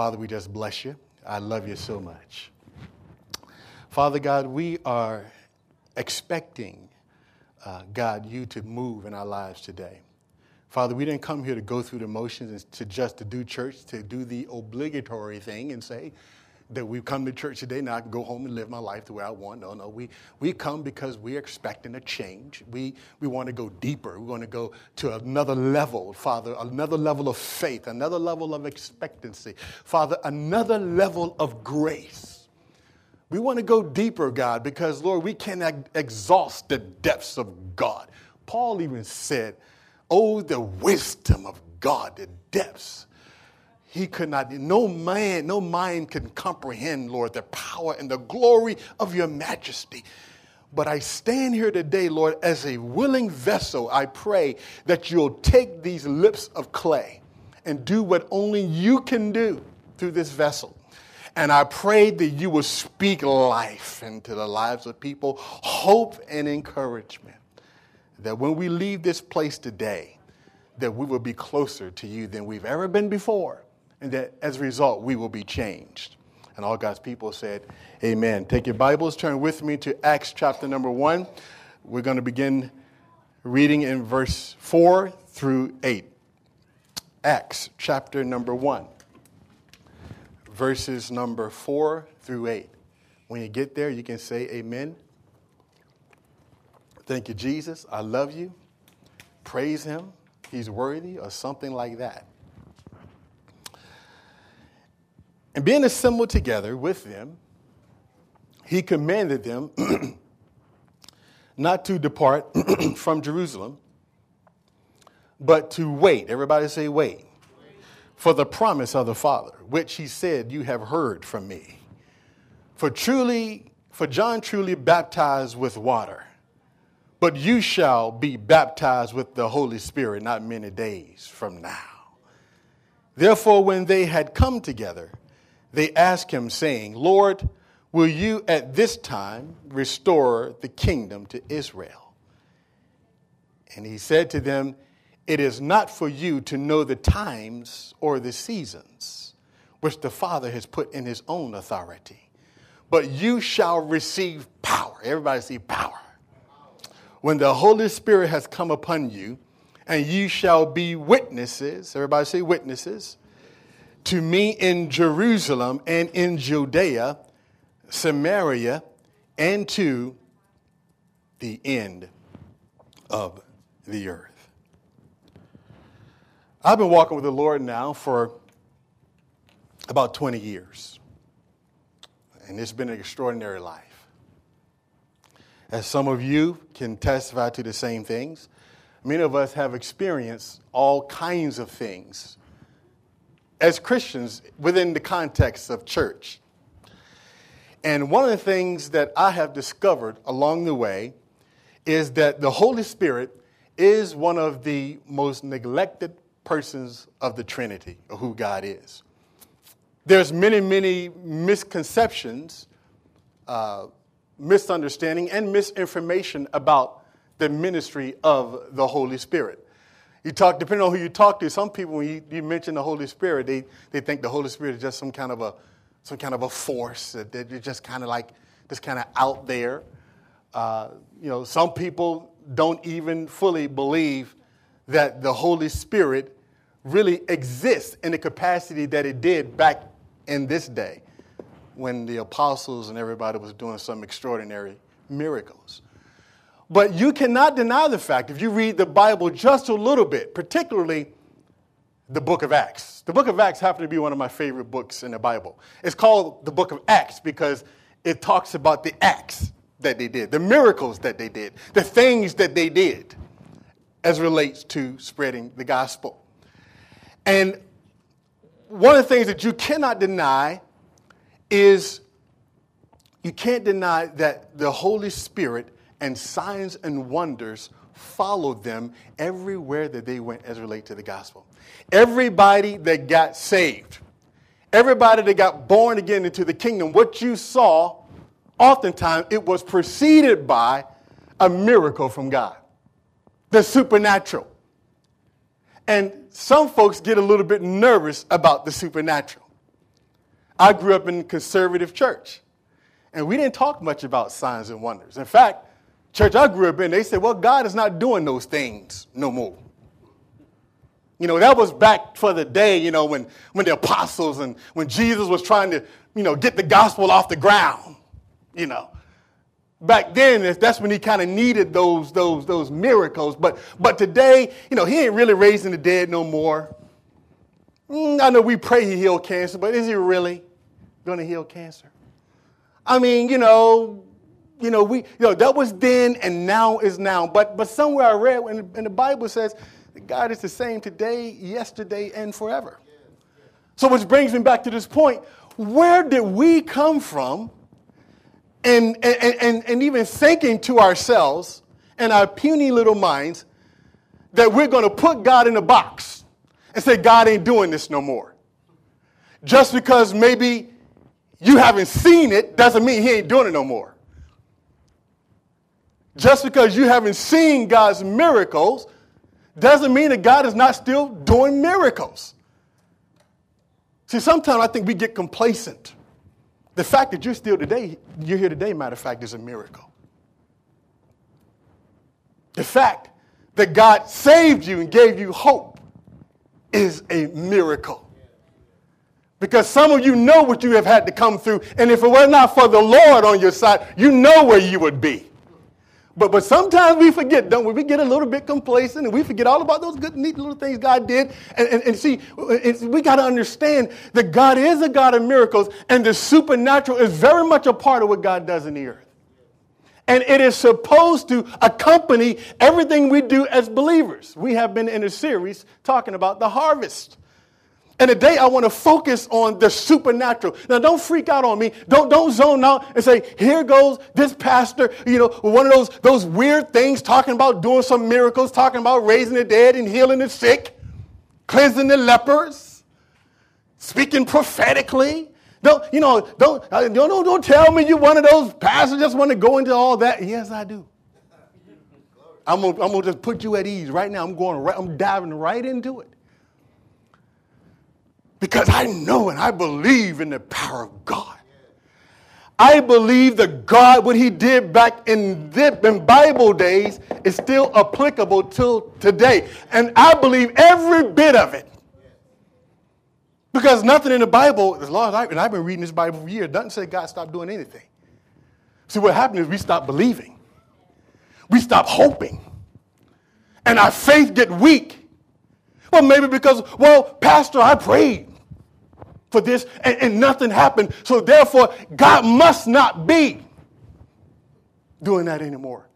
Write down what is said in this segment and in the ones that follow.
Father, we just bless you. I love you so much. Father God, we are expecting, uh, God, you to move in our lives today. Father, we didn't come here to go through the motions and to just to do church, to do the obligatory thing and say that we've come to church today, now I can go home and live my life the way I want. No, no, we, we come because we're expecting a change. We, we want to go deeper. We want to go to another level, Father, another level of faith, another level of expectancy. Father, another level of grace. We want to go deeper, God, because, Lord, we cannot exhaust the depths of God. Paul even said, Oh, the wisdom of God, the depths. He could not, no man, no mind can comprehend, Lord, the power and the glory of your majesty. But I stand here today, Lord, as a willing vessel. I pray that you'll take these lips of clay and do what only you can do through this vessel. And I pray that you will speak life into the lives of people, hope and encouragement that when we leave this place today, that we will be closer to you than we've ever been before, and that as a result, we will be changed. And all God's people said, Amen. Take your Bibles, turn with me to Acts chapter number one. We're going to begin reading in verse 4 through 8. Acts chapter number 1, verses number 4 through 8. When you get there, you can say amen. Thank you, Jesus. I love you. Praise him. He's worthy, or something like that. And being assembled together with them, he commanded them not to depart from Jerusalem, but to wait. Everybody say, wait. wait. For the promise of the Father, which he said, You have heard from me. For truly, for John truly baptized with water but you shall be baptized with the Holy Spirit not many days from now. Therefore, when they had come together, they asked him, saying, Lord, will you at this time restore the kingdom to Israel? And he said to them, It is not for you to know the times or the seasons which the Father has put in his own authority, but you shall receive power. Everybody see power when the Holy Spirit has come upon you, and you shall be witnesses, everybody say witnesses, to me in Jerusalem and in Judea, Samaria, and to the end of the earth. I've been walking with the Lord now for about 20 years, and it's been an extraordinary life as some of you can testify to the same things. Many of us have experienced all kinds of things as Christians within the context of church. And one of the things that I have discovered along the way is that the Holy Spirit is one of the most neglected persons of the Trinity, of who God is. There's many, many misconceptions uh, misunderstanding and misinformation about the ministry of the Holy Spirit. You talk, depending on who you talk to, some people, when you, you mention the Holy Spirit, they, they think the Holy Spirit is just some kind of a, some kind of a force, that they're just kind of like, just kind of out there. Uh, you know, some people don't even fully believe that the Holy Spirit really exists in the capacity that it did back in this day when the apostles and everybody was doing some extraordinary miracles. But you cannot deny the fact, if you read the Bible just a little bit, particularly the book of Acts. The book of Acts happens to be one of my favorite books in the Bible. It's called the book of Acts because it talks about the acts that they did, the miracles that they did, the things that they did as relates to spreading the gospel. And one of the things that you cannot deny is you can't deny that the Holy Spirit and signs and wonders followed them everywhere that they went as relate to the gospel. Everybody that got saved, everybody that got born again into the kingdom, what you saw, oftentimes it was preceded by a miracle from God, the supernatural. And some folks get a little bit nervous about the supernatural. I grew up in a conservative church, and we didn't talk much about signs and wonders. In fact, church I grew up in, they said, well, God is not doing those things no more. You know, that was back for the day, you know, when, when the apostles and when Jesus was trying to, you know, get the gospel off the ground, you know. Back then, that's when he kind of needed those, those, those miracles. But, but today, you know, he ain't really raising the dead no more. Mm, I know we pray he heal cancer, but is he really going to heal cancer? I mean, you know, you know, we, you know, that was then and now is now. But, but somewhere I read, and, and the Bible says God is the same today, yesterday, and forever. So, which brings me back to this point where did we come from? And, and, and, and even thinking to ourselves in our puny little minds that we're going to put God in a box and say, God ain't doing this no more. Just because maybe you haven't seen it doesn't mean he ain't doing it no more. Just because you haven't seen God's miracles doesn't mean that God is not still doing miracles. See, sometimes I think we get complacent. The fact that you're still today, you're here today, matter of fact, is a miracle. The fact that God saved you and gave you hope is a miracle. Because some of you know what you have had to come through, and if it were not for the Lord on your side, you know where you would be. But, but sometimes we forget, don't we? We get a little bit complacent and we forget all about those good, neat little things God did. And, and, and see, we got to understand that God is a God of miracles and the supernatural is very much a part of what God does in the earth. And it is supposed to accompany everything we do as believers. We have been in a series talking about the harvest. And today I want to focus on the supernatural. Now don't freak out on me. Don't, don't zone out and say, here goes this pastor, you know, one of those, those weird things talking about doing some miracles, talking about raising the dead and healing the sick, cleansing the lepers, speaking prophetically. Don't, you know, don't, uh, don't, don't, tell me you're one of those pastors just want to go into all that. Yes, I do. I'm gonna, I'm gonna just put you at ease right now. I'm going right, I'm diving right into it. Because I know and I believe in the power of God. I believe that God, what He did back in, in Bible days, is still applicable till today. And I believe every bit of it. Because nothing in the Bible, as long as I, and I've been reading this Bible for years, doesn't say God stopped doing anything. See, what happened is we stop believing. We stop hoping. And our faith get weak. Well, maybe because, well, Pastor, I prayed for this and, and nothing happened. So therefore, God must not be doing that anymore.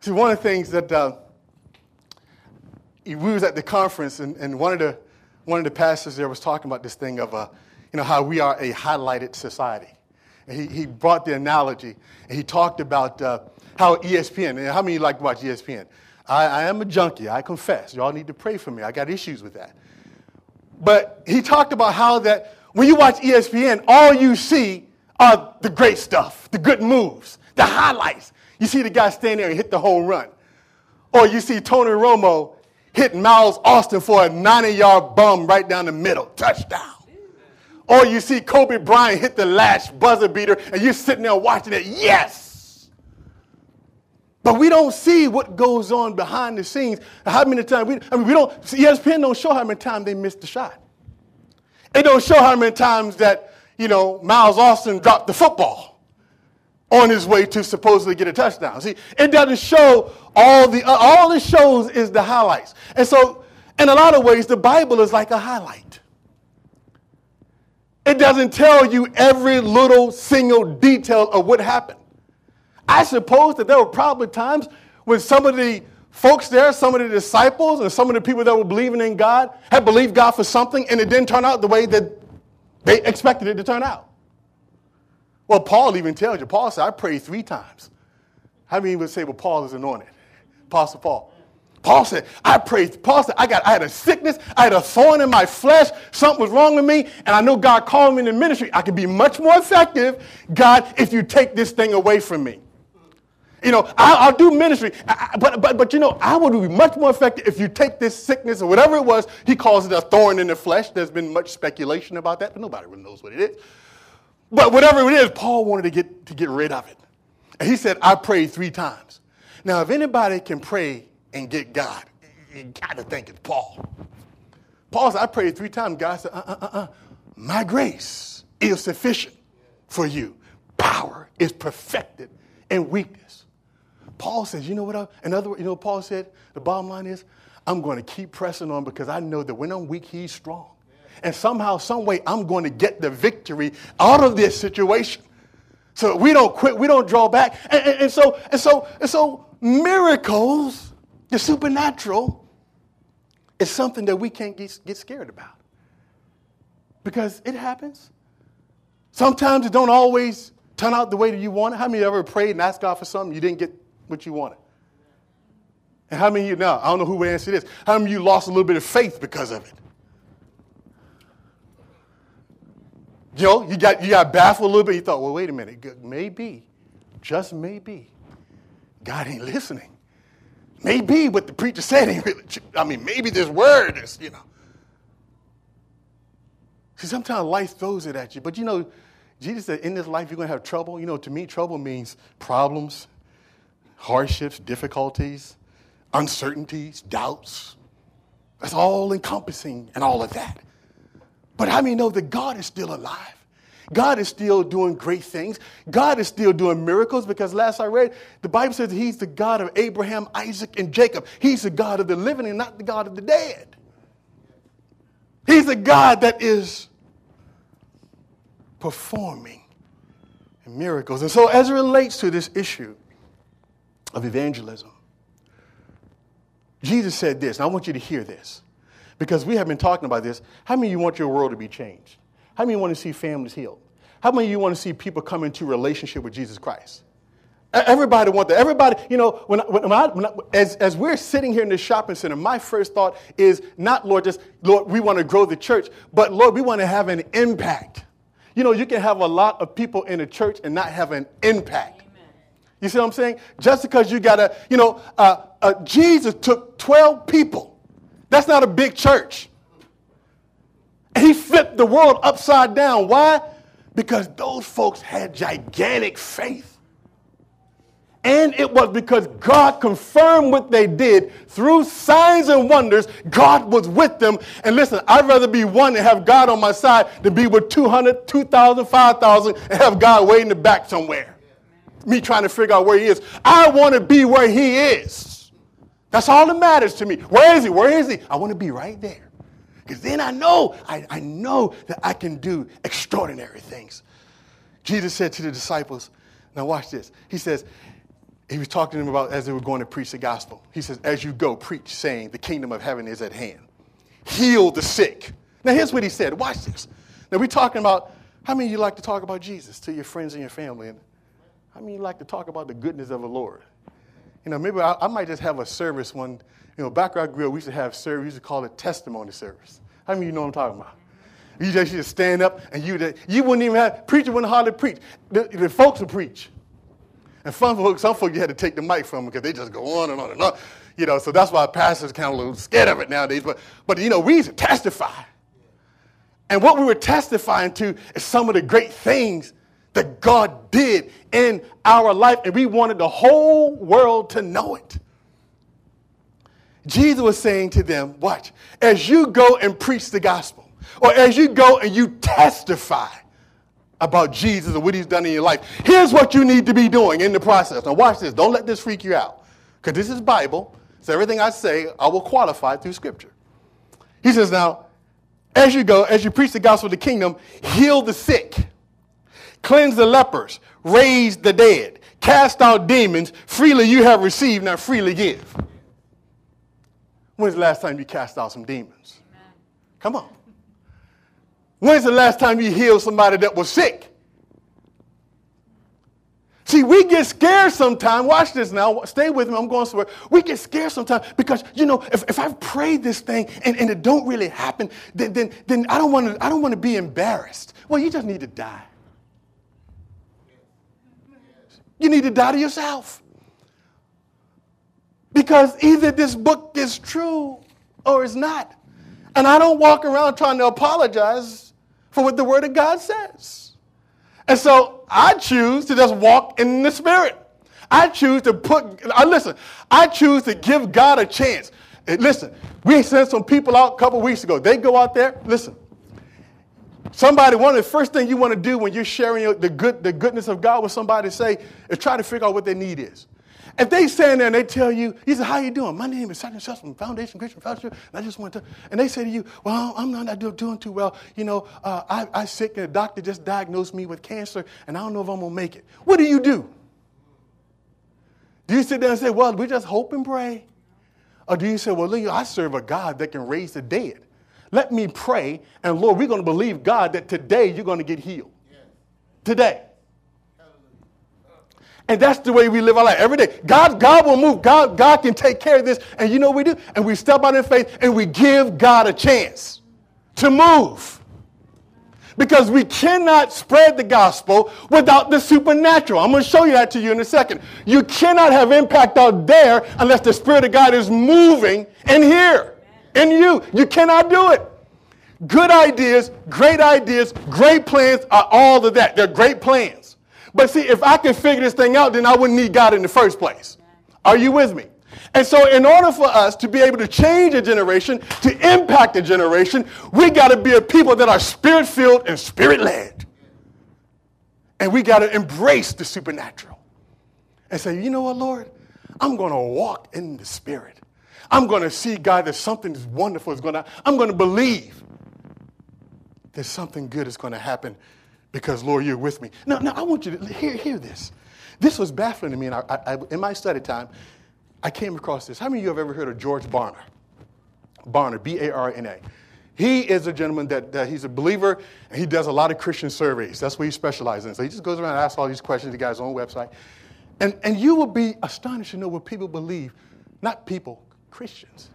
See, one of the things that uh, we was at the conference, and, and one of the one of the pastors there was talking about this thing of, uh, you know, how we are a highlighted society. And he, he brought the analogy, and he talked about uh, how ESPN, and how many like to watch ESPN? I, I am a junkie, I confess. Y'all need to pray for me. I got issues with that. But he talked about how that when you watch ESPN, all you see are the great stuff, the good moves, the highlights. You see the guy stand there and hit the home run. Or you see Tony Romo hit Miles Austin for a 90 yard bum right down the middle, touchdown. Or you see Kobe Bryant hit the latch buzzer beater and you're sitting there watching it, yes. But we don't see what goes on behind the scenes. How many times we, I mean, we don't, ESPN don't show how many times they missed the shot. It don't show how many times that, you know, Miles Austin dropped the football on his way to supposedly get a touchdown. See, it doesn't show all the, uh, all it shows is the highlights. And so, in a lot of ways, the Bible is like a highlight. It doesn't tell you every little single detail of what happened. I suppose that there were probably times when some of the folks there, some of the disciples, and some of the people that were believing in God had believed God for something and it didn't turn out the way that they expected it to turn out. Well, Paul even tells you, Paul said, I prayed three times. How many would say, well, Paul is anointed? Apostle Paul. Paul said, I prayed. Paul said, I got, I had a sickness, I had a thorn in my flesh, something was wrong with me, and I know God called me in the ministry. I could be much more effective, God, if you take this thing away from me. You know, I, will do ministry. I, but, but, but, you know, I would be much more effective if you take this sickness or whatever it was. He calls it a thorn in the flesh. There's been much speculation about that, but nobody really knows what it is. But whatever it is, Paul wanted to get, to get rid of it. And he said, I prayed three times. Now, if anybody can pray and get God, you got to think it's Paul. Paul said, I prayed three times. God said, uh, uh, uh, uh. My grace is sufficient for you. Power is perfected in weakness. Paul says, you know what? I, in other you know Paul said? The bottom line is, I'm going to keep pressing on because I know that when I'm weak, he's strong. And somehow, some way, I'm going to get the victory out of this situation. So we don't quit, we don't draw back. And, and, and so, and so, and so miracles, the supernatural, is something that we can't get, get scared about. Because it happens. Sometimes it don't always turn out the way that you want it. How many ever prayed and asked God for something you didn't get what you wanted? And how many of you now, I don't know who would answer this, how many of you lost a little bit of faith because of it? You know, you got, you got baffled a little bit. You thought, well, wait a minute. Maybe, just maybe, God ain't listening. Maybe what the preacher said ain't really. I mean, maybe this word is, you know. See, sometimes life throws it at you. But you know, Jesus said, in this life, you're going to have trouble. You know, to me, trouble means problems, hardships, difficulties, uncertainties, doubts. That's all encompassing and all of that. But how many know that God is still alive? God is still doing great things. God is still doing miracles because last I read, the Bible says He's the God of Abraham, Isaac, and Jacob. He's the God of the living and not the God of the dead. He's a God that is performing miracles. And so, as it relates to this issue of evangelism, Jesus said this, and I want you to hear this because we have been talking about this. How many of you want your world to be changed? How many of you want to see families healed? How many of you want to see people come into relationship with Jesus Christ? Everybody want that. Everybody, you know, when, when, I, when I, as, as we're sitting here in this shopping center, my first thought is not, Lord, just, Lord, we want to grow the church, but Lord, we want to have an impact. You know, you can have a lot of people in a church and not have an impact. You see what I'm saying? Just because you got a, you know, uh, uh, Jesus took 12 people. That's not a big church. He flipped the world upside down. Why? Because those folks had gigantic faith. And it was because God confirmed what they did through signs and wonders. God was with them. And listen, I'd rather be one and have God on my side than be with 200, 2,000, 5,000 and have God way in the back somewhere. Me trying to figure out where he is. I want to be where he is. That's all that matters to me. Where is he? Where is he? I want to be right there. Because then I know, I, I know that I can do extraordinary things. Jesus said to the disciples, now watch this. He says, he was talking to them about as they were going to preach the gospel. He says, As you go, preach, saying, The kingdom of heaven is at hand. Heal the sick. Now, here's what he said. Watch this. Now, we're talking about how many of you like to talk about Jesus to your friends and your family? And how mean, like to talk about the goodness of the Lord? You know, maybe I, I might just have a service when, you know, back where I grew up, we used to have service, we used to call it testimony service. How many of you know what I'm talking about? You just, you just stand up and you, you wouldn't even have, preacher wouldn't hardly preach. The, the folks would preach. And some folks, some folks you had to take the mic from them because they just go on and on and on. You know, so that's why pastors kind of a little scared of it nowadays. But, but you know, we used to testify. And what we were testifying to is some of the great things that God did in our life, and we wanted the whole world to know it. Jesus was saying to them, Watch, as you go and preach the gospel, or as you go and you testify, about Jesus and what he's done in your life. Here's what you need to be doing in the process. Now, watch this. Don't let this freak you out because this is Bible. So everything I say, I will qualify through Scripture. He says, now, as you go, as you preach the gospel of the kingdom, heal the sick, cleanse the lepers, raise the dead, cast out demons. Freely you have received, now freely give. When's the last time you cast out some demons? Amen. Come on. When's the last time you healed somebody that was sick? See, we get scared sometimes. Watch this now. Stay with me. I'm going somewhere. We get scared sometimes because, you know, if, if I've prayed this thing and, and it don't really happen, then, then, then I don't want to I don't want to be embarrassed. Well, you just need to die. You need to die to yourself. Because either this book is true or it's not. And I don't walk around trying to apologize for what the Word of God says. And so I choose to just walk in the Spirit. I choose to put, I listen, I choose to give God a chance. And listen, we sent some people out a couple weeks ago. They go out there, listen. Somebody, one of the first things you want to do when you're sharing the, good, the goodness of God with somebody, say, is try to figure out what their need is. If they stand there and they tell you, he said, how you doing? My name is and such from Foundation Christian Fellowship, and I just want to, and they say to you, well, I'm not doing too well. You know, uh, I, I'm sick, and the doctor just diagnosed me with cancer, and I don't know if I'm going to make it. What do you do? Do you sit there and say, well, we just hope and pray? Or do you say, well, look, I serve a God that can raise the dead. Let me pray, and Lord, we're going to believe, God, that today you're going to get healed. Today. And that's the way we live our life every day. God, God will move. God, God can take care of this. And you know what we do? And we step out in faith and we give God a chance to move. Because we cannot spread the gospel without the supernatural. I'm going to show you that to you in a second. You cannot have impact out there unless the Spirit of God is moving in here, in you. You cannot do it. Good ideas, great ideas, great plans are all of that. They're great plans. But see, if I can figure this thing out, then I wouldn't need God in the first place. Are you with me? And so, in order for us to be able to change a generation, to impact a generation, we got to be a people that are spirit filled and spirit led. And we got to embrace the supernatural and say, you know what, Lord? I'm going to walk in the spirit. I'm going to see, God, that something is wonderful is going to, I'm going to believe that something good is going to happen because, Lord, you're with me. Now, now I want you to hear, hear this. This was baffling to me. And I, I, in my study time, I came across this. How many of you have ever heard of George Barna? Barna, B A R N A. He is a gentleman that, that, he's a believer and he does a lot of Christian surveys. That's what he specializes in. So he just goes around and asks all these questions. The guy's own website. And, and you will be astonished to know what people believe. Not people, Christians.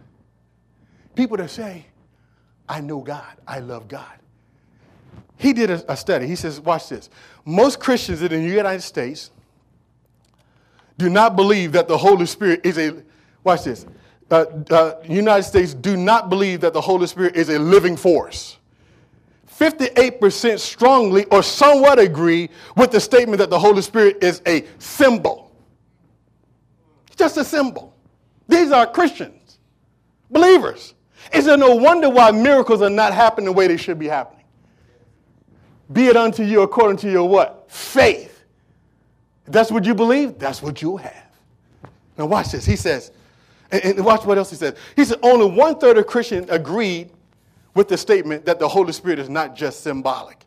People that say, I know God, I love God. He did a, a study. He says, watch this. Most Christians in the United States do not believe that the Holy Spirit is a, watch this. Uh, uh, United States do not believe that the Holy Spirit is a living force. 58% strongly or somewhat agree with the statement that the Holy Spirit is a symbol. Just a symbol. These are Christians, believers. There no wonder why miracles are not happening the way they should be happening? Be it unto you according to your what? Faith. If that's what you believe, that's what you'll have. Now watch this. He says, and, and watch what else he says. He said only one third of Christians agreed with the statement that the Holy Spirit is not just symbolic.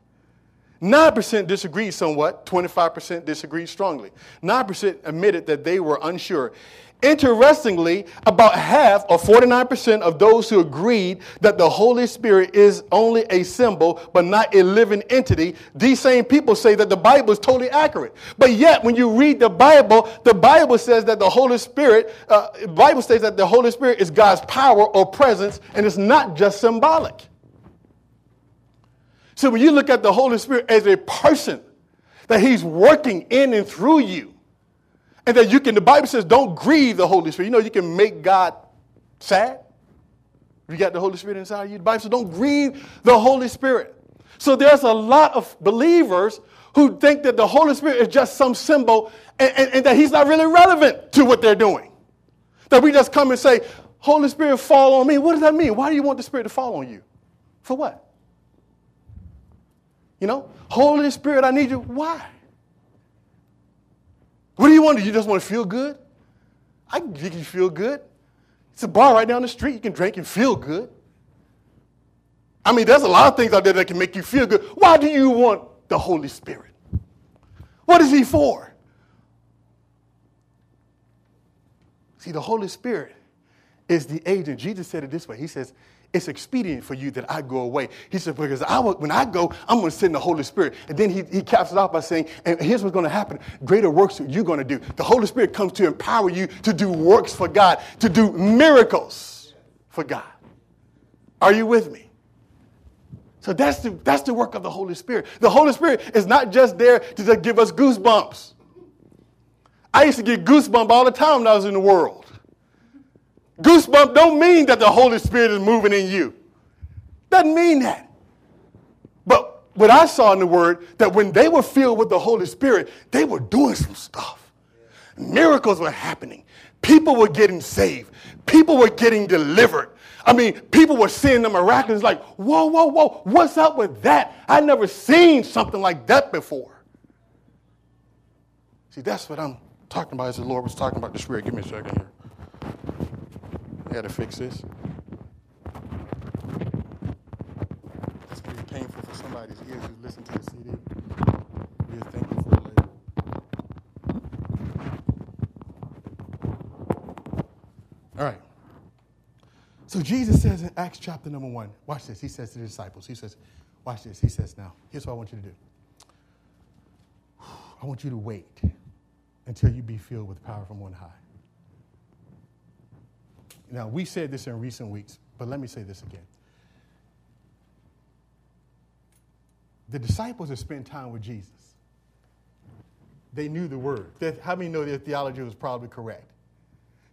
9% disagreed somewhat, 25% disagreed strongly. 9% admitted that they were unsure. Interestingly, about half, or 49%, of those who agreed that the Holy Spirit is only a symbol but not a living entity, these same people say that the Bible is totally accurate. But yet, when you read the Bible, the Bible says that the Holy Spirit, uh, Bible says that the Holy Spirit is God's power or presence, and it's not just symbolic. So when you look at the Holy Spirit as a person, that He's working in and through you, and that you can, the Bible says, don't grieve the Holy Spirit. You know, you can make God sad. You got the Holy Spirit inside of you. The Bible says, don't grieve the Holy Spirit. So there's a lot of believers who think that the Holy Spirit is just some symbol and, and, and that he's not really relevant to what they're doing. That we just come and say, Holy Spirit, fall on me. What does that mean? Why do you want the Spirit to fall on you? For what? You know, Holy Spirit, I need you. Why? What do you want? Do you just want to feel good? I can make you feel good. It's a bar right down the street. You can drink and feel good. I mean, there's a lot of things out there that can make you feel good. Why do you want the Holy Spirit? What is He for? See, the Holy Spirit is the agent. Jesus said it this way He says, it's expedient for you that I go away. He said, because I will, when I go, I'm going to send the Holy Spirit. And then he, he caps it off by saying, and here's what's going to happen. Greater works you're going to do. The Holy Spirit comes to empower you to do works for God, to do miracles for God. Are you with me? So that's the, that's the work of the Holy Spirit. The Holy Spirit is not just there to just give us goosebumps. I used to get goosebumps all the time when I was in the world. Goosebump don't mean that the Holy Spirit is moving in you. Doesn't mean that. But what I saw in the word, that when they were filled with the Holy Spirit, they were doing some stuff. Miracles were happening. People were getting saved. People were getting delivered. I mean, people were seeing the miraculous like, whoa, whoa, whoa, what's up with that? I never seen something like that before. See, that's what I'm talking about as the Lord was talking about the Spirit. Give me a second here. Got to fix this. It's going to be painful for somebody's ears who listen to the CD. Thank you for it later. All right. So Jesus says in Acts chapter number one, watch this. He says to the disciples, He says, watch this. He says, now, here's what I want you to do. I want you to wait until you be filled with power from on high. Now, we said this in recent weeks, but let me say this again. The disciples had spent time with Jesus. They knew the word. How many know their theology was probably correct?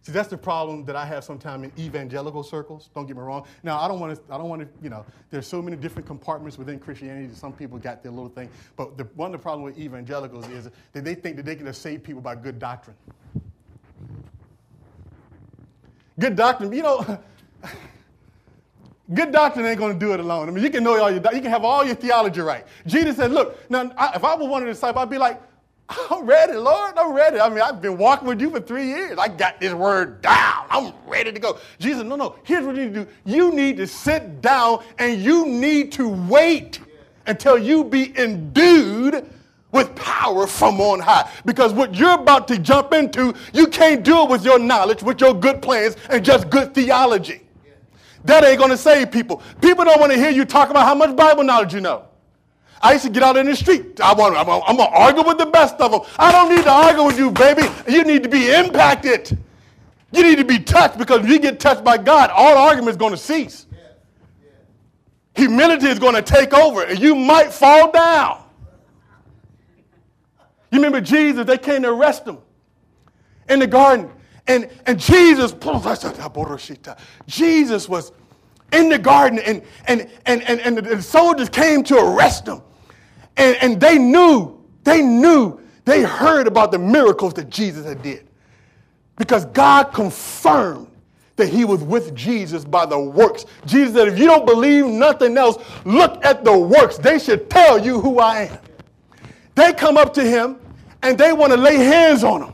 See, that's the problem that I have sometimes in evangelical circles. Don't get me wrong. Now, I don't want to. I don't want to. You know, there's so many different compartments within Christianity. That some people got their little thing. But the, one of the problems with evangelicals is that they think that they can just save people by good doctrine. Good doctrine, you know. Good doctrine ain't going to do it alone. I mean, you can know all your, you can have all your theology right. Jesus said, "Look, now I, if I were one of the disciples, I'd be like, I'm ready, Lord. I'm ready. I mean, I've been walking with you for three years. I got this word down. I'm ready to go. Jesus, no, no. Here's what you need to do. You need to sit down and you need to wait until you be endued with power from on high. Because what you're about to jump into, you can't do it with your knowledge, with your good plans, and just good theology. That ain't going to save people. People don't want to hear you talk about how much Bible knowledge you know. I used to get out in the street. I want, I'm, going to argue with the best of them. I don't need to argue with you, baby. You need to be impacted. You need to be touched because if you get touched by God, all argument is going to cease. Humility is going to take over, and you might fall down. You remember Jesus, they came to arrest him in the garden. And, and Jesus, Jesus was in the garden, and, and, and, and, and the soldiers came to arrest him. And, and they knew, they knew, they heard about the miracles that Jesus had did. Because God confirmed that he was with Jesus by the works. Jesus said, if you don't believe nothing else, look at the works. They should tell you who I am. They come up to him and they want to lay hands on him.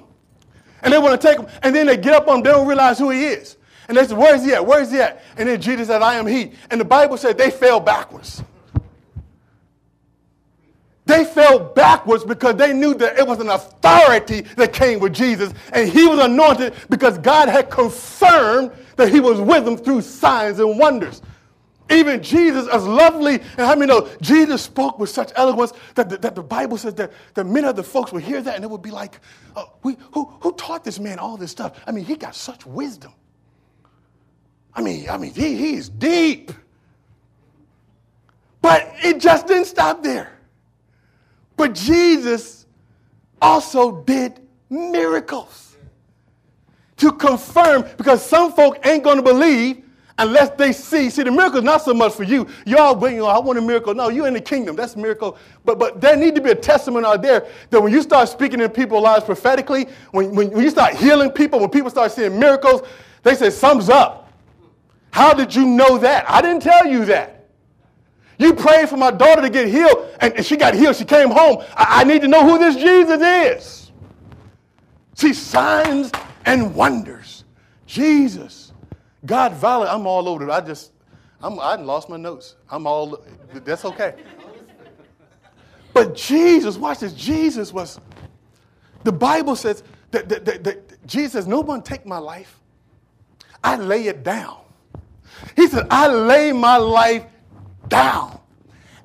And they want to take him. And then they get up on him. They don't realize who he is. And they said, Where's he at? Where's he at? And then Jesus said, I am he. And the Bible said they fell backwards. They fell backwards because they knew that it was an authority that came with Jesus. And he was anointed because God had confirmed that he was with them through signs and wonders. Even Jesus, as lovely, and how many know Jesus spoke with such eloquence that the, that the Bible says that, that many of the folks would hear that and it would be like, oh, we, who, who taught this man all this stuff? I mean, he got such wisdom. I mean, I mean, he, he's deep. But it just didn't stop there. But Jesus also did miracles to confirm, because some folk ain't going to believe unless they see. See, the miracle is not so much for you. Y'all, waiting, know, I want a miracle. No, you're in the kingdom. That's a miracle. But but there need to be a testimony out there that when you start speaking in people's lives prophetically, when, when, when you start healing people, when people start seeing miracles, they say, "Sums up." How did you know that? I didn't tell you that. You prayed for my daughter to get healed, and she got healed. She came home. I, I need to know who this Jesus is. See, signs and wonders. Jesus God valid, I'm all over it. I just, I'm, I lost my notes. I'm all, that's okay. But Jesus, watch this. Jesus was, the Bible says that, that, that, that Jesus says, no one take my life. I lay it down. He said, I lay my life down.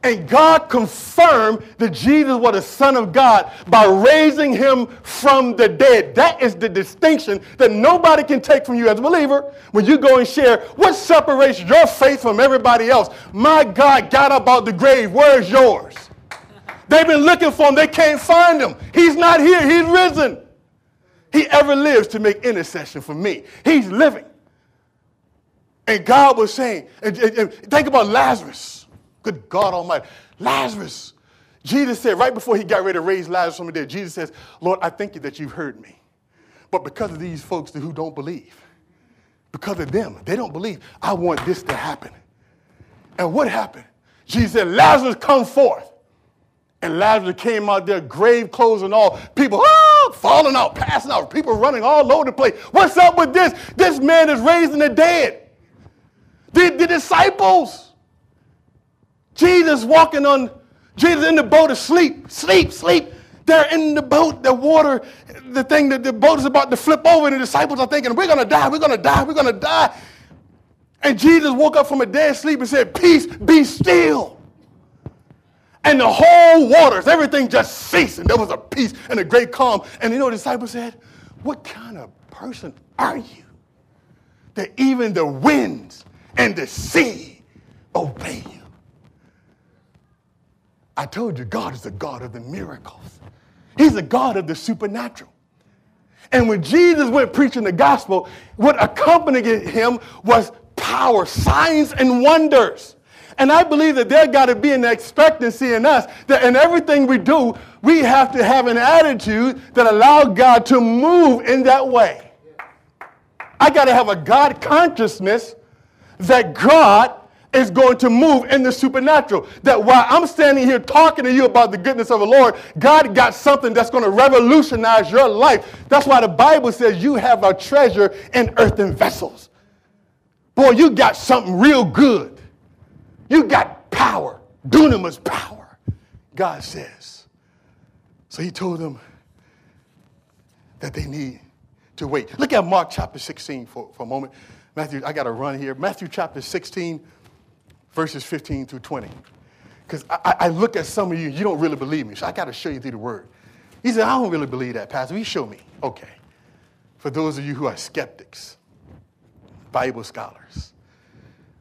And God confirmed that Jesus was the Son of God by raising him from the dead. That is the distinction that nobody can take from you as a believer when you go and share what separates your faith from everybody else. My God got up out the grave. Where's yours? They've been looking for him. They can't find him. He's not here. He's risen. He ever lives to make intercession for me. He's living. And God was saying, and, and, and think about Lazarus. Good God Almighty. Lazarus. Jesus said, right before he got ready to raise Lazarus from the dead, Jesus says, Lord, I thank you that you've heard me. But because of these folks who don't believe, because of them, they don't believe, I want this to happen. And what happened? Jesus said, Lazarus, come forth. And Lazarus came out there, grave clothes and all. People ah, falling out, passing out, people running all over the place. What's up with this? This man is raising the dead. The, the disciples, Jesus walking on, Jesus in the boat asleep, sleep, sleep. They're in the boat, the water, the thing that the boat is about to flip over, and the disciples are thinking, We're gonna die, we're gonna die, we're gonna die. And Jesus woke up from a dead sleep and said, Peace, be still. And the whole waters, everything just ceased, and there was a peace and a great calm. And you know, the disciples said, What kind of person are you? That even the winds and the sea obey you. I told you, God is the God of the miracles. He's the God of the supernatural. And when Jesus went preaching the gospel, what accompanied him was power, signs, and wonders. And I believe that there got to be an expectancy in us that in everything we do, we have to have an attitude that allows God to move in that way. I got to have a God consciousness that God is going to move in the supernatural. That while I'm standing here talking to you about the goodness of the Lord, God got something that's going to revolutionize your life. That's why the Bible says you have a treasure in earthen vessels. Boy, you got something real good. You got power, dunamis power, God says. So he told them that they need to wait. Look at Mark chapter 16 for, for a moment. Matthew, I got to run here. Matthew chapter 16, verses 15 through 20. Because I, I, look at some of you, you don't really believe me, so I got to show you through the word. He said, I don't really believe that, Pastor. You show me. Okay. For those of you who are skeptics, Bible scholars.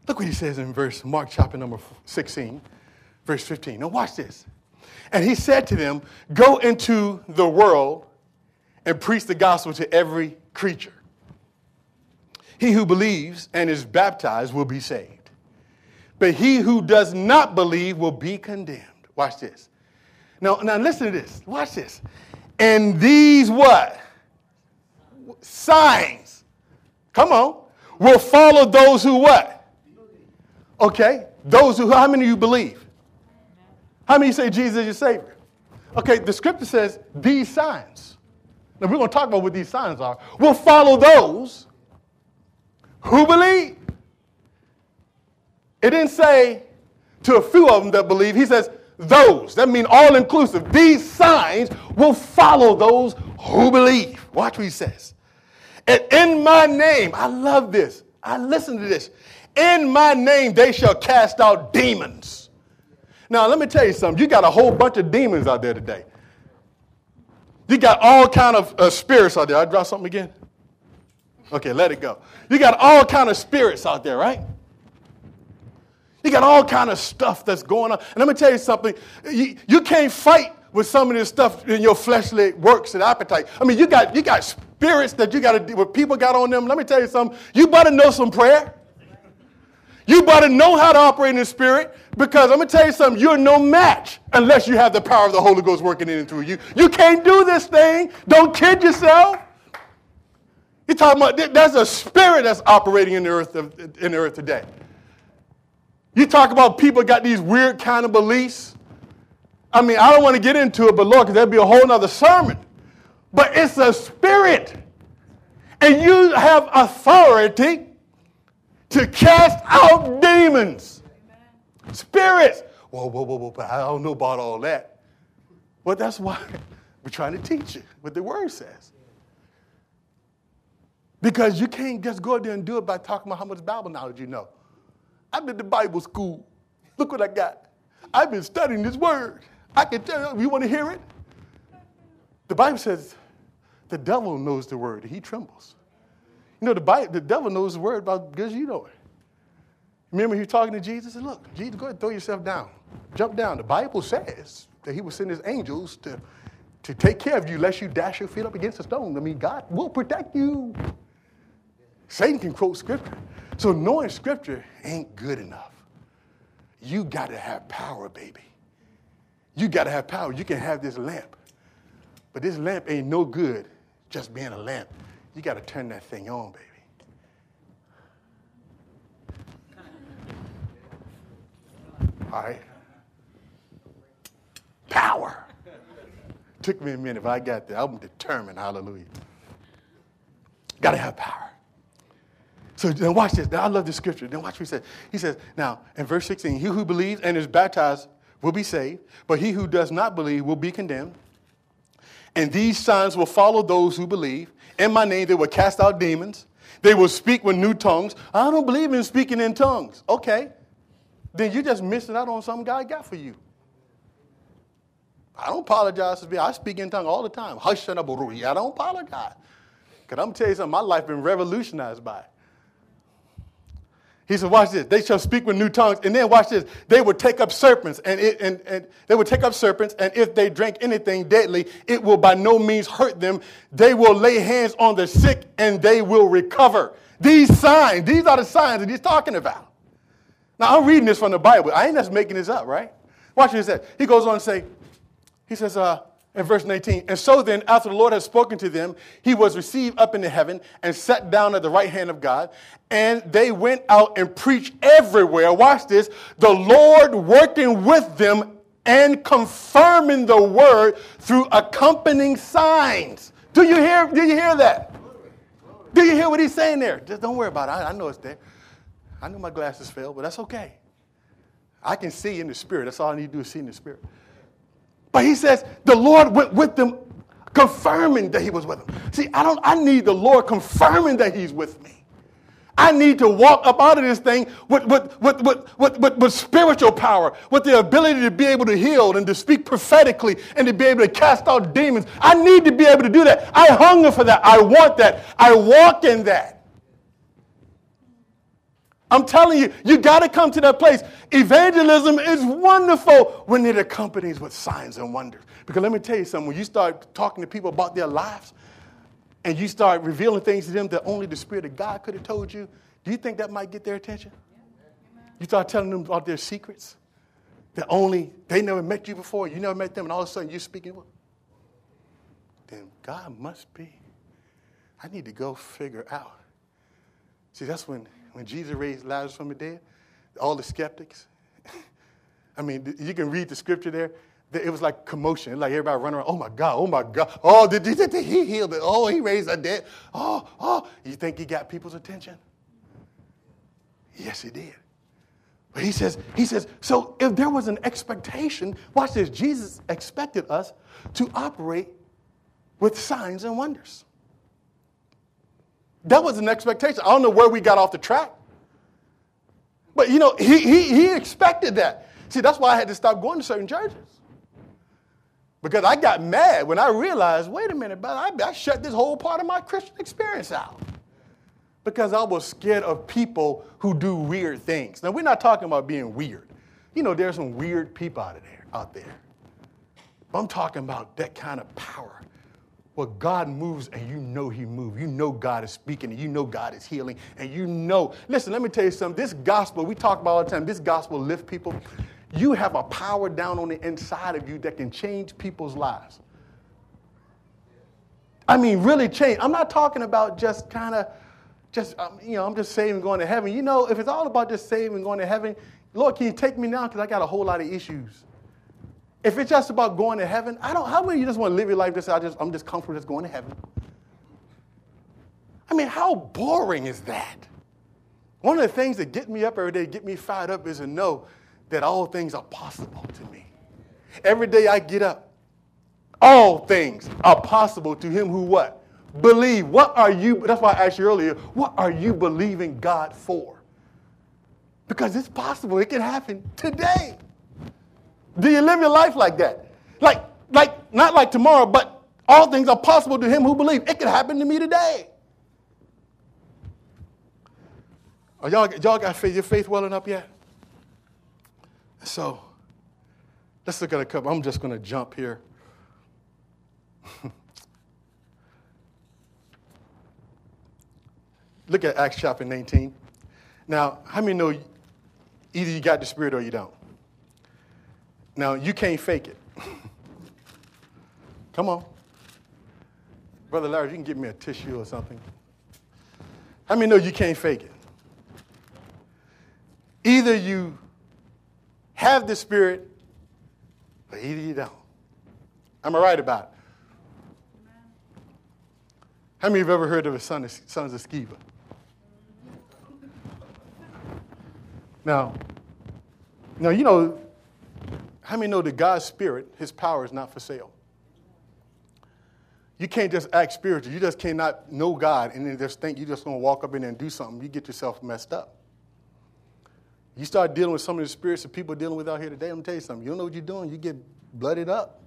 Look what he says in verse Mark chapter number 16, verse 15. Now watch this. And he said to them, Go into the world and preach the gospel to every creature. He who believes and is baptized will be saved. But he who does not believe will be condemned. Watch this. Now, now listen to this. Watch this. And these what? Signs. Come on. Will follow those who what? Okay. Those who, how many of you believe? How many say Jesus is your Savior? Okay, the scripture says these signs. Now we're going to talk about what these signs are. Will follow those who believe. It didn't say to a few of them that believe. He says those. That means all inclusive. These signs will follow those who believe. Watch what he says. And in my name, I love this. I listen to this. In my name, they shall cast out demons. Now, let me tell you something. You got a whole bunch of demons out there today. You got all kind of uh, spirits out there. I draw something again. Okay, let it go. You got all kind of spirits out there, right? You got all kind of stuff that's going on. And let me tell you something. You, you can't fight with some of this stuff in your fleshly works and appetite. I mean, you got you got spirits that you got to what people got on them. Let me tell you something. You better know some prayer. You better know how to operate in the spirit because I'm gonna tell you something. You're no match unless you have the power of the Holy Ghost working in and through you. You can't do this thing. Don't kid yourself. He's talking about there's a spirit that's operating in the earth in the earth today. You talk about people got these weird kind of beliefs. I mean, I don't want to get into it, but Lord, because that'd be a whole nother sermon. But it's a spirit. And you have authority to cast out demons. Spirits. Whoa, whoa, whoa, whoa, but I don't know about all that. Well, that's why we're trying to teach you what the word says. Because you can't just go there and do it by talking about how much Bible knowledge you know. I've been to Bible school. Look what I got. I've been studying this word. I can tell you, you want to hear it? The Bible says the devil knows the word, he trembles. You know, the, Bible, the devil knows the word about you know it. Remember, he was talking to Jesus and look, Jesus, go ahead, throw yourself down. Jump down. The Bible says that he will send his angels to, to take care of you lest you dash your feet up against a stone. I mean, God will protect you. Satan can quote scripture. So knowing scripture ain't good enough. You got to have power, baby. You got to have power. You can have this lamp, but this lamp ain't no good just being a lamp. You got to turn that thing on, baby. All right. Power. Took me a minute, but I got there. I'm determined. Hallelujah. Got to have power. So then watch this. Now I love the scripture. Then watch what he says. He says, now in verse 16, he who believes and is baptized will be saved, but he who does not believe will be condemned. And these signs will follow those who believe. In my name, they will cast out demons. They will speak with new tongues. I don't believe in speaking in tongues. Okay. Then you're just missing out on something God got for you. I don't apologize for I speak in tongues all the time. I don't apologize. Because I'm going to tell you something, my life been revolutionized by it. He said, watch this. They shall speak with new tongues. And then watch this. They will take up serpents and, it, and, and they will take up serpents. And if they drink anything deadly, it will by no means hurt them. They will lay hands on the sick and they will recover. These signs, these are the signs that he's talking about. Now I'm reading this from the Bible. I ain't just making this up, right? Watch what he. He goes on to say, he says, uh, in verse 19, and so then, after the Lord had spoken to them, he was received up into heaven and sat down at the right hand of God. And they went out and preached everywhere. Watch this the Lord working with them and confirming the word through accompanying signs. Do you hear, do you hear that? Do you hear what he's saying there? Just don't worry about it. I, I know it's there. I know my glasses fail, but that's okay. I can see in the spirit. That's all I need to do is see in the spirit. But he says the Lord went with them, confirming that he was with them. See, I don't I need the Lord confirming that he's with me. I need to walk up out of this thing with, with, with, with, with, with, with, spiritual power, with the ability to be able to heal and to speak prophetically and to be able to cast out demons. I need to be able to do that. I hunger for that. I want that. I walk in that. I'm telling you, you got to come to that place. Evangelism is wonderful when it accompanies with signs and wonders. Because let me tell you something, when you start talking to people about their lives and you start revealing things to them that only the Spirit of God could have told you, do you think that might get their attention? You start telling them about their secrets that only they never met you before, you never met them, and all of a sudden you're speaking with Then God must be. I need to go figure out. See, that's when when Jesus raised Lazarus from the dead, all the skeptics, I mean, you can read the scripture there. It was like commotion, like everybody running around. Oh my God! Oh my God! Oh, did, did, did he heal it? Oh, he raised the dead. Oh, oh! You think he got people's attention? Yes, he did. But he says, he says, so if there was an expectation, watch this. Jesus expected us to operate with signs and wonders. That was an expectation. I don't know where we got off the track. But you know, he, he, he expected that. See, that's why I had to stop going to certain churches. Because I got mad when I realized, wait a minute, but I, I shut this whole part of my Christian experience out. Because I was scared of people who do weird things. Now, we're not talking about being weird. You know, there's some weird people out of there, out there. But I'm talking about that kind of power where God moves and you know He moves. You know God is speaking and you know God is healing and you know. Listen, let me tell you something. This gospel, we talk about all the time, this gospel lift people. You have a power down on the inside of you that can change people's lives. I mean, really change. I'm not talking about just kind of, just, um, you know, I'm just saving going to heaven. You know, if it's all about just saving going to heaven, Lord, can you take me now? Because I got a whole lot of issues. If it's just about going to heaven, I don't. How many of you just want to live your life just I just I'm just comfortable just going to heaven? I mean, how boring is that? One of the things that get me up every day, get me fired up, is to know that all things are possible to me. Every day I get up, all things are possible to him who what? Believe. What are you? That's why I asked you earlier. What are you believing God for? Because it's possible. It can happen today. Do you live your life like that? Like, like, not like tomorrow, but all things are possible to him who believes. It could happen to me today. Are y'all, y'all got faith, your faith welling up yet? So, let's look at a couple. I'm just going to jump here. look at Acts chapter 19. Now, how many know either you got the Spirit or you don't? Now, you can't fake it. Come on. Brother Larry, you can give me a tissue or something. How many know you can't fake it? Either you have the Spirit or either you don't. Am I right about it? How many have ever heard of the son of, sons of Sceva? Now, now, you know, how many know that God's Spirit, His power is not for sale? You can't just act spiritual. You just cannot know God and then just think you're just going to walk up in there and do something. You get yourself messed up. You start dealing with some of the spirits that people are dealing with out here today. I'm going to tell you something. You don't know what you're doing, you get blooded up.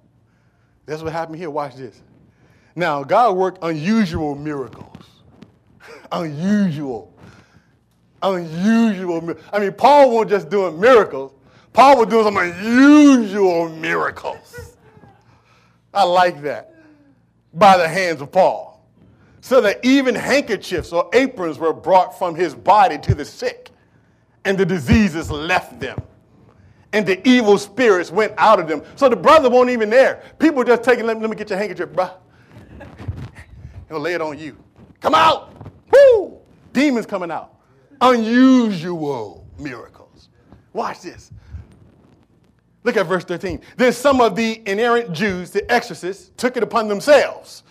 That's what happened here. Watch this. Now, God worked unusual miracles. unusual. Unusual. I mean, Paul wasn't just doing miracles. Paul was doing some unusual miracles. I like that. By the hands of Paul. So that even handkerchiefs or aprons were brought from his body to the sick, and the diseases left them and the evil spirits went out of them. So the brother won't even there. People just taking, let me, let me get your handkerchief, bruh. He'll lay it on you. Come out. Woo! Demons coming out. Unusual miracles. Watch this. Look at verse 13. Then some of the inerrant Jews, the exorcists, took it upon themselves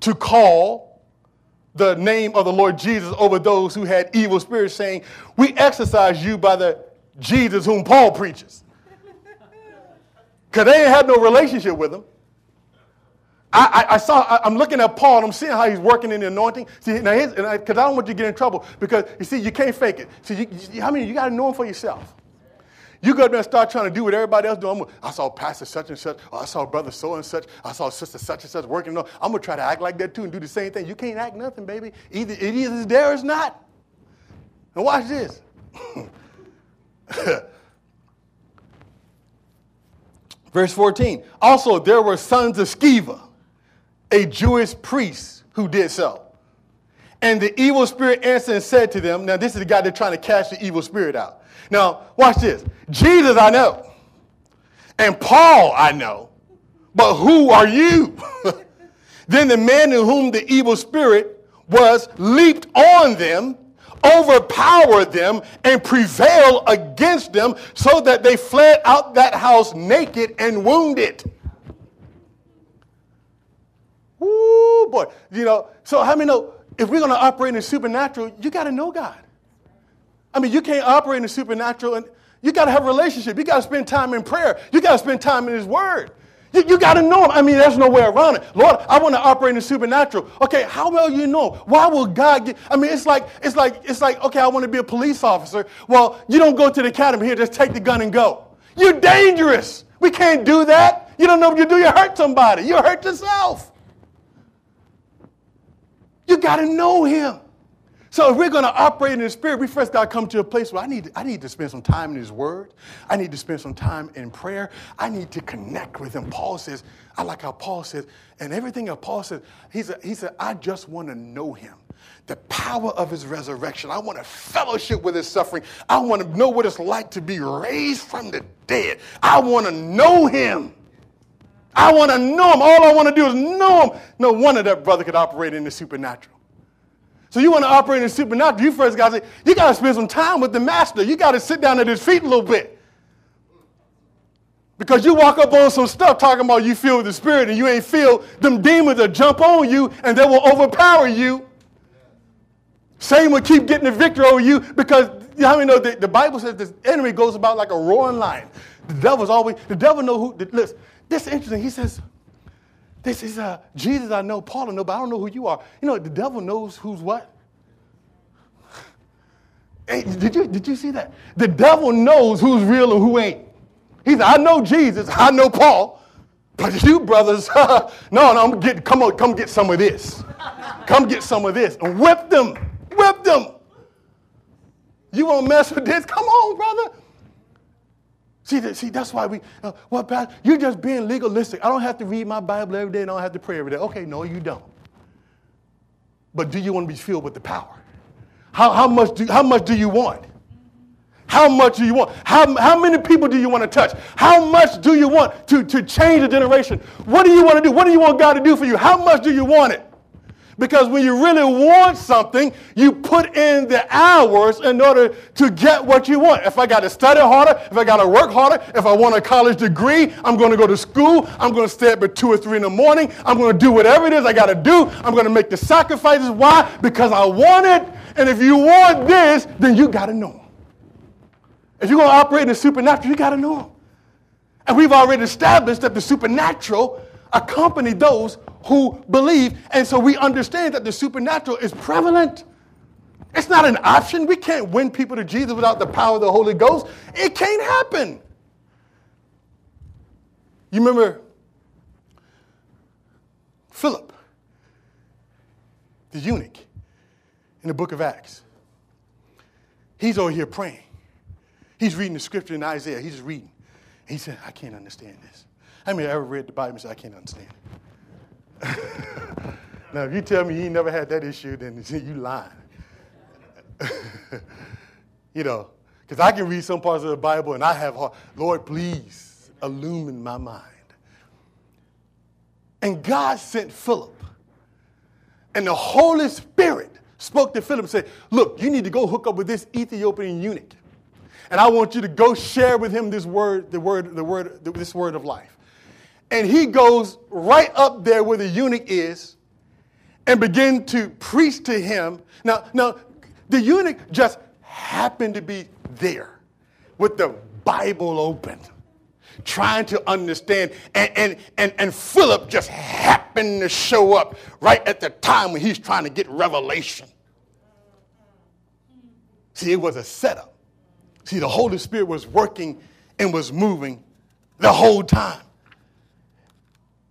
to call the name of the Lord Jesus over those who had evil spirits, saying, We exorcise you by the Jesus whom Paul preaches. Because they ain't had no relationship with him. I, I, I saw, I, am looking at Paul and I'm seeing how he's working in the anointing. See, now, because I, I, don't want you to get in trouble because you see, you can't fake it. See, you, you, how many, you got to know him for yourself. You go there and start trying to do what everybody else doing. I saw Pastor such and such. I saw Brother so and such. I saw Sister such and such working. I'm going to try to act like that too and do the same thing. You can't act nothing, baby. Either it is there or it's not. And watch this. Verse 14. Also, there were sons of Sceva, a Jewish priest, who did so. And the evil spirit answered and said to them, Now, this is the guy that's trying to cast the evil spirit out. Now, watch this. Jesus, I know. And Paul, I know. But who are you? then the man in whom the evil spirit was leaped on them overpower them and prevail against them so that they fled out that house naked and wounded. Woo, boy. You know, so how many know if we're going to operate in supernatural, you got to know God. I mean, you can't operate in the supernatural and you got to have a relationship. You got to spend time in prayer. You got to spend time in His Word. You, you got to know him. I mean, there's no way around it. Lord, I want to operate in the supernatural. Okay, how well you know? Why will God get? I mean, it's like it's like it's like okay, I want to be a police officer. Well, you don't go to the academy here. Just take the gun and go. You're dangerous. We can't do that. You don't know what you do. You hurt somebody. You hurt yourself. You got to know Him. So if we're going to operate in the Spirit, we first got to come to a place where I need, I need to spend some time in His Word. I need to spend some time in prayer. I need to connect with Him. Paul says, I like how Paul says, and everything that Paul says, he said, he said I just want to know Him. The power of His resurrection. I want to fellowship with His suffering. I want to know what it's like to be raised from the dead. I want to know Him. I want to know Him. All I want to do is know Him. No wonder that brother could operate in the supernatural. So you want to operate in supernatural, you first got to say, you got to spend some time with the master. You got to sit down at his feet a little bit. Because you walk up on some stuff talking about you feel the spirit and you ain't feel them demons will jump on you and they will overpower you. Satan will keep getting the victory over you because you how many know the, the Bible says this enemy goes about like a roaring lion. The devil's always, the devil know who, the, listen, this is interesting. He says, this is uh, Jesus, I know, Paul, I know, but I don't know who you are. You know, the devil knows who's what. Hey, did, you, did you see that? The devil knows who's real and who ain't. He said, I know Jesus, I know Paul, but you brothers, no, no, I'm get, come on, come get some of this. Come get some of this and whip them, whip them. You won't mess with this? Come on, brother. See, see that's why we, uh, well, Pastor, you're just being legalistic. I don't have to read my Bible every day and I don't have to pray every day. Okay, no, you don't. But do you want to be filled with the power? How, how, much, do, how much do you want? How much do you want? How, how many people do you want to touch? How much do you want to, to change a generation? What do you want to do? What do you want God to do for you? How much do you want it? Because when you really want something, you put in the hours in order to get what you want. If I got to study harder, if I got to work harder, if I want a college degree, I'm going to go to school. I'm going to stay up at 2 or 3 in the morning. I'm going to do whatever it is I got to do. I'm going to make the sacrifices. Why? Because I want it. And if you want this, then you got to know. If you're going to operate in the supernatural, you got to know. And we've already established that the supernatural accompany those who believe. And so we understand that the supernatural is prevalent. It's not an option. We can't win people to Jesus without the power of the Holy Ghost. It can't happen. You remember Philip, the eunuch in the book of Acts. He's over here praying. He's reading the scripture in Isaiah. He's just reading. He said, I can't understand this. How many have ever read the Bible and said, I can't understand it? now, if you tell me you never had that issue, then you lying. you know, because I can read some parts of the Bible and I have, heart. Lord, please illumine my mind. And God sent Philip. And the Holy Spirit spoke to Philip and said, Look, you need to go hook up with this Ethiopian eunuch. And I want you to go share with him this word, the word, the word, this word of life. And he goes right up there where the eunuch is and begin to preach to him. Now, now the eunuch just happened to be there with the Bible open, trying to understand. And, and, and, and Philip just happened to show up right at the time when he's trying to get revelation. See, it was a setup. See, the Holy Spirit was working and was moving the whole time.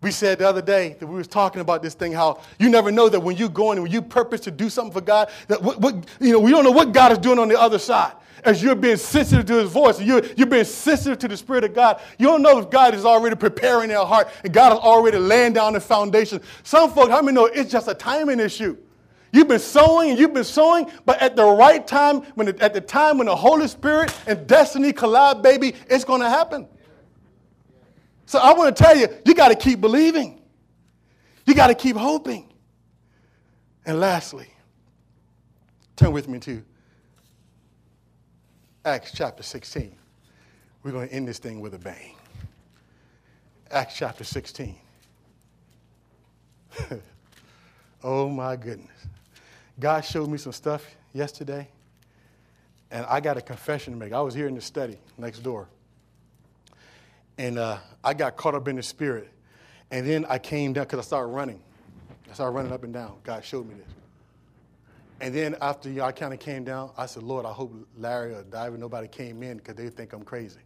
We said the other day that we was talking about this thing, how you never know that when you're going and when you purpose to do something for God, that what, what, you know, we don't know what God is doing on the other side. As you're being sensitive to his voice, you're, you're being sensitive to the Spirit of God. You don't know if God is already preparing their heart and God is already laying down the foundation. Some folks, how many know it's just a timing issue? You've been sowing and you've been sowing, but at the right time, when at the time when the Holy Spirit and destiny collide, baby, it's going to happen. So I want to tell you, you got to keep believing. You got to keep hoping. And lastly, turn with me to Acts chapter 16. We're going to end this thing with a bang. Acts chapter 16. oh my goodness. God showed me some stuff yesterday, and I got a confession to make. I was here in the study next door. And uh, I got caught up in the spirit. And then I came down because I started running. I started running up and down. God showed me this. And then after you know, I kind of came down, I said, Lord, I hope Larry or Diver, nobody came in because they think I'm crazy.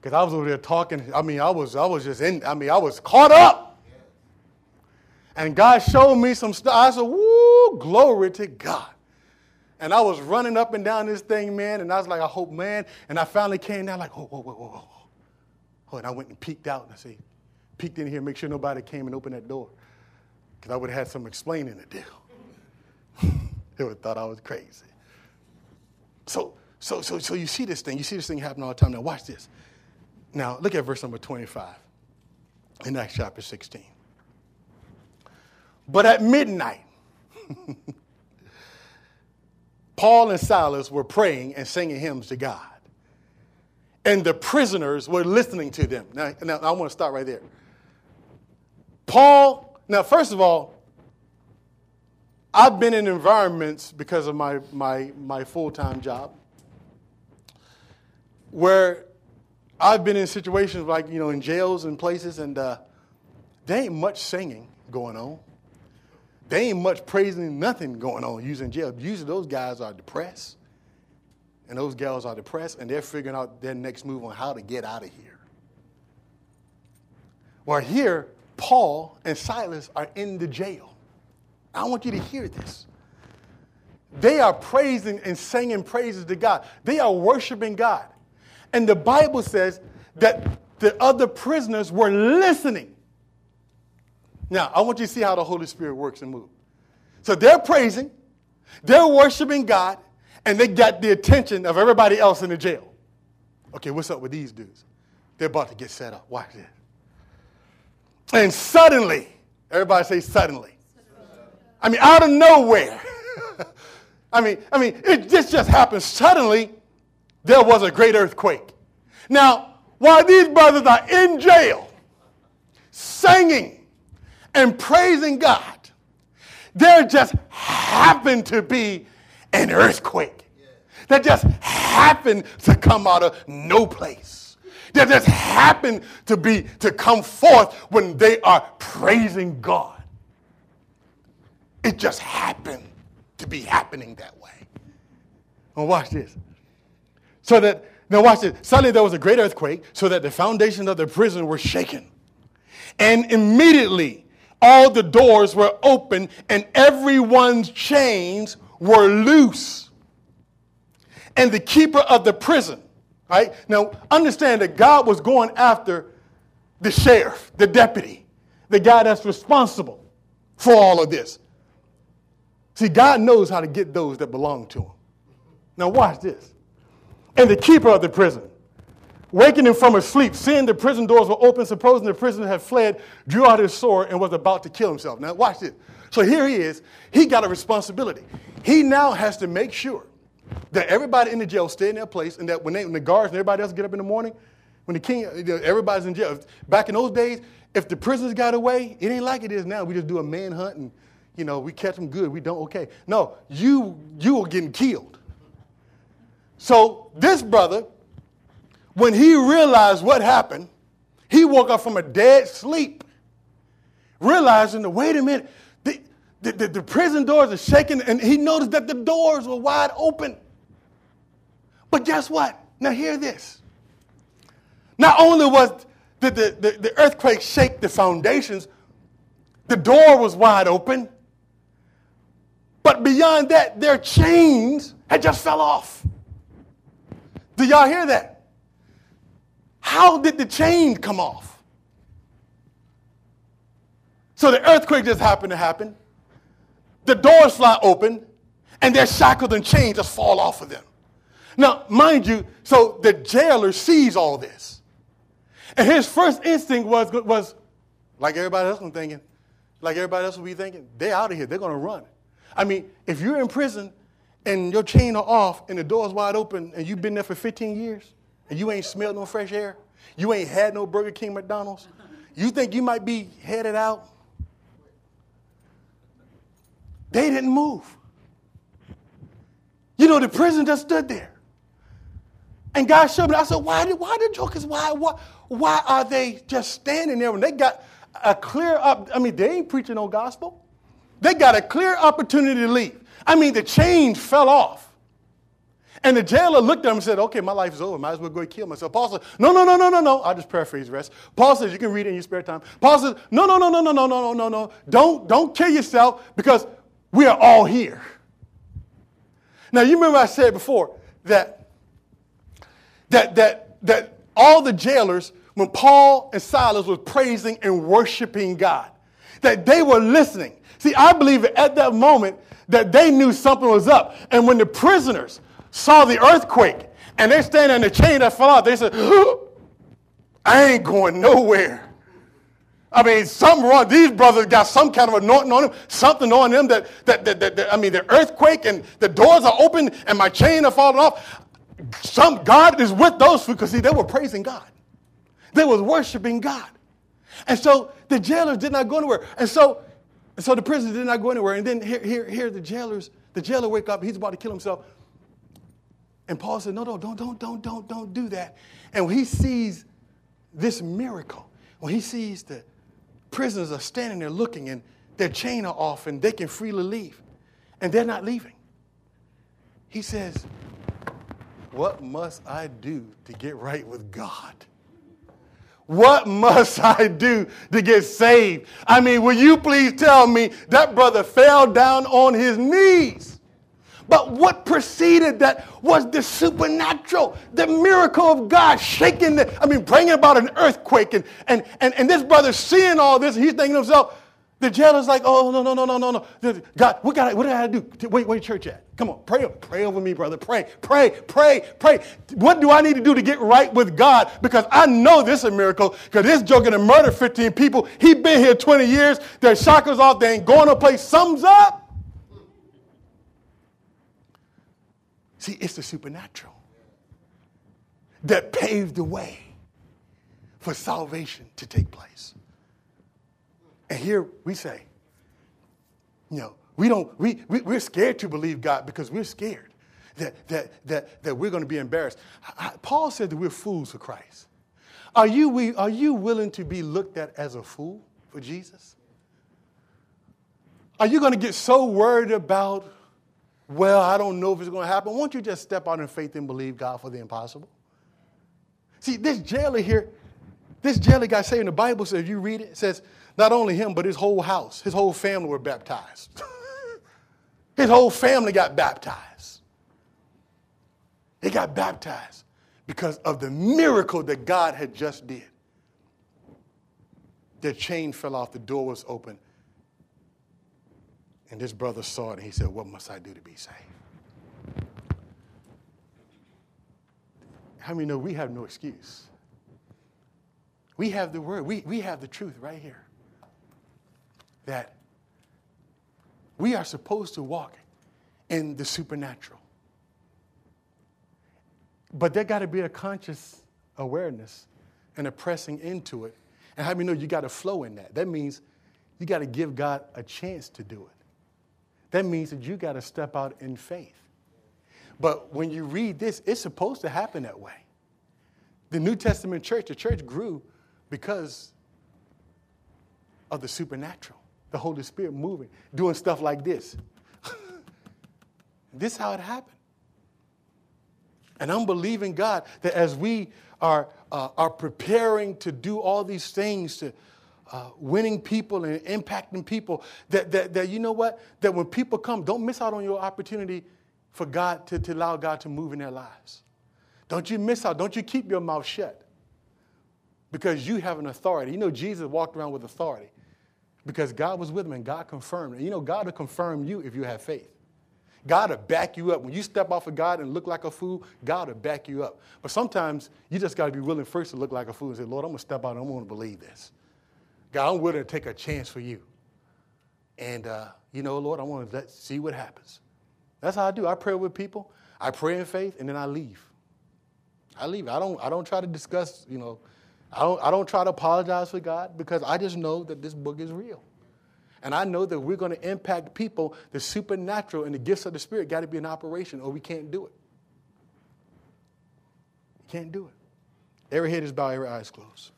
Because I was over there talking. I mean, I was, I was just in, I mean, I was caught up. And God showed me some stuff. I said, woo, glory to God. And I was running up and down this thing, man, and I was like, I hope, man. And I finally came down like, whoa, whoa, whoa, whoa, whoa. Oh, and I went and peeked out and I said, peeked in here, make sure nobody came and opened that door. Because I would have had some explaining to do. they would have thought I was crazy. So, so, so, so you see this thing. You see this thing happen all the time. Now watch this. Now look at verse number 25 in Acts chapter 16. But at midnight, Paul and Silas were praying and singing hymns to God and the prisoners were listening to them. Now, now I want to start right there. Paul, now, first of all, I've been in environments because of my, my, my full time job where I've been in situations like, you know, in jails and places, and uh, there ain't much singing going on. There ain't much praising, nothing going on using jail. Usually those guys are depressed and those gals are depressed and they're figuring out their next move on how to get out of here. Well, here, Paul and Silas are in the jail. I want you to hear this. They are praising and singing praises to God, they are worshiping God. And the Bible says that the other prisoners were listening. Now, I want you to see how the Holy Spirit works and moves. So they're praising, They're worshiping God, and they got the attention of everybody else in the jail. Okay, what's up with these dudes? They're about to get set up. Watch this. And suddenly, everybody say suddenly. I mean, out of nowhere. I mean, I mean, it just just happened. Suddenly, there was a great earthquake. Now, while these brothers are in jail, singing and praising God, there just happened to be an earthquake that just happened to come out of no place. That just happened to be to come forth when they are praising God. It just happened to be happening that way. Now watch this. So that now watch this. Suddenly there was a great earthquake, so that the foundations of the prison were shaken. And immediately all the doors were open and everyone's chains were loose. And the keeper of the prison, right? Now understand that God was going after the sheriff, the deputy, the guy that's responsible for all of this. See, God knows how to get those that belong to him. Now watch this. And the keeper of the prison, waking him from his sleep, seeing the prison doors were open, supposing the prisoner had fled, drew out his sword and was about to kill himself. Now, watch this. So here he is. He got a responsibility. He now has to make sure that everybody in the jail stay in their place and that when, they, when the guards and everybody else get up in the morning, when the king, everybody's in jail. Back in those days, if the prisoners got away, it ain't like it is now. We just do a manhunt and, you know, we catch them good. We don't, okay. No, you, you are getting killed. So this brother when he realized what happened, he woke up from a dead sleep, realizing that, wait a minute, the, the, the, prison doors are shaking, and he noticed that the doors were wide open. But guess what? Now, hear this. Not only was the, the, the, the earthquake shake the foundations, the door was wide open. But beyond that, their chains had just fell off. Do y'all hear that? How did the chain come off? So the earthquake just happened to happen. The doors fly open, and their shackles and chains just fall off of them. Now, mind you, so the jailer sees all this. And his first instinct was, was like everybody else was thinking, like everybody else would be thinking, they're out of here, they're to run. I mean, if you're in prison and your chain are off and the door's wide open and you've been there for 15 years, and you ain't smelled no fresh air, you ain't had no Burger King, McDonald's, you think you might be headed out? They didn't move. You know, the prison just stood there. And God showed me, I said, why did why the jokers, why, why, why are they just standing there when they got a clear up? I mean, they ain't preaching no gospel. They got a clear opportunity to leave. I mean, the chains fell off. And the jailer looked at him and said, Okay, my life is over. Might as well go kill myself. Paul said, No, no, no, no, no, no. I'll just paraphrase the rest. Paul says, You can read it in your spare time. Paul says, No, no, no, no, no, no, no, no, no, no. Don't, don't kill yourself because we are all here. Now, you remember I said before that, that, that, that all the jailers, when Paul and Silas was praising and worshiping God, that they were listening. See, I believe at that moment that they knew something was up. And when the prisoners, saw the earthquake and they're standing in the chain that fell out. They said, I ain't going nowhere. I mean, some wrong. These brothers got some kind of anointing on them, something on them that, that, that, that, that I mean, the earthquake and the doors are open and my chain are falling off. Some God is with those because see, they were praising God. They was worshiping God. And so the jailers did not go anywhere. And so, so the prisoners did not go anywhere. And then here, here, here the jailers, the jailer wake up, he's about to kill himself. And Paul said, No, no, don't, don't, don't, don't, don't do that. And when he sees this miracle, when he sees the prisoners are standing there looking and their chain are off and they can freely leave, and they're not leaving, he says, What must I do to get right with God? What must I do to get saved? I mean, will you please tell me that brother fell down on his knees? But what preceded that was the supernatural, the miracle of God shaking, the, I mean, bringing about an earthquake. And, and, and, and this brother seeing all this, he's thinking to himself, The jailer's like, oh, no, no, no, no, no, no. God, what, got what do I gotta do? Wait, where church at? Come on, pray, pray over me, brother. Pray, pray, pray, pray. What do I need to do to get right with God? Because I know this is a miracle. Because this joke gonna murder 15 people. He been here 20 years. Their shackles off. They ain't going to play. Sums up. See, it's the supernatural that paved the way for salvation to take place. And here we say, you know, we don't, we, we, we're scared to believe God because we're scared that, that, that, that we're going to be embarrassed. I, Paul said that we're fools for Christ. Are you, we, are you willing to be looked at as a fool for Jesus? Are you going to get so worried about, well, I don't know if it's going to happen? Won't you just step out in faith and believe God for the impossible? See, this jailer here, this jailer guy saying the Bible says, you read it, it says, not only him, but his whole house, his whole family were baptized. his whole family got baptized. They got baptized because of the miracle that God had just did. Their chain fell off, the door was open. And this brother saw it and he said, What must I do to be saved? How many know we have no excuse? We have the word, we, we have the truth right here that we are supposed to walk in the supernatural. But there got to be a conscious awareness and a pressing into it. And how many know you got to flow in that? That means you got to give God a chance to do it. That means that you got to step out in faith. But when you read this, it's supposed to happen that way. The New Testament church, the church grew because of the supernatural the Holy Spirit moving, doing stuff like this. this is how it happened. And I'm believing God that as we are, uh, are preparing to do all these things to uh, winning people and impacting people, that, that, that you know what? That when people come, don't miss out on your opportunity for God to, to allow God to move in their lives. Don't you miss out. Don't you keep your mouth shut because you have an authority. You know, Jesus walked around with authority because God was with him and God confirmed. And you know, God will confirm you if you have faith. God will back you up. When you step off of God and look like a fool, God will back you up. But sometimes you just got to be willing first to look like a fool and say, Lord, I'm going to step out and I'm going to believe this. God, I'm willing to take a chance for you. And, uh, you know, Lord, I want to let, see what happens. That's how I do. I pray with people. I pray in faith, and then I leave. I leave. I don't, I don't try to discuss, you know, I don't, I don't try to apologize for God because I just know that this book is real. And I know that we're going to impact people. The supernatural and the gifts of the Spirit got to be in operation or we can't do it. We can't do it. Every head is bowed, every eye is closed.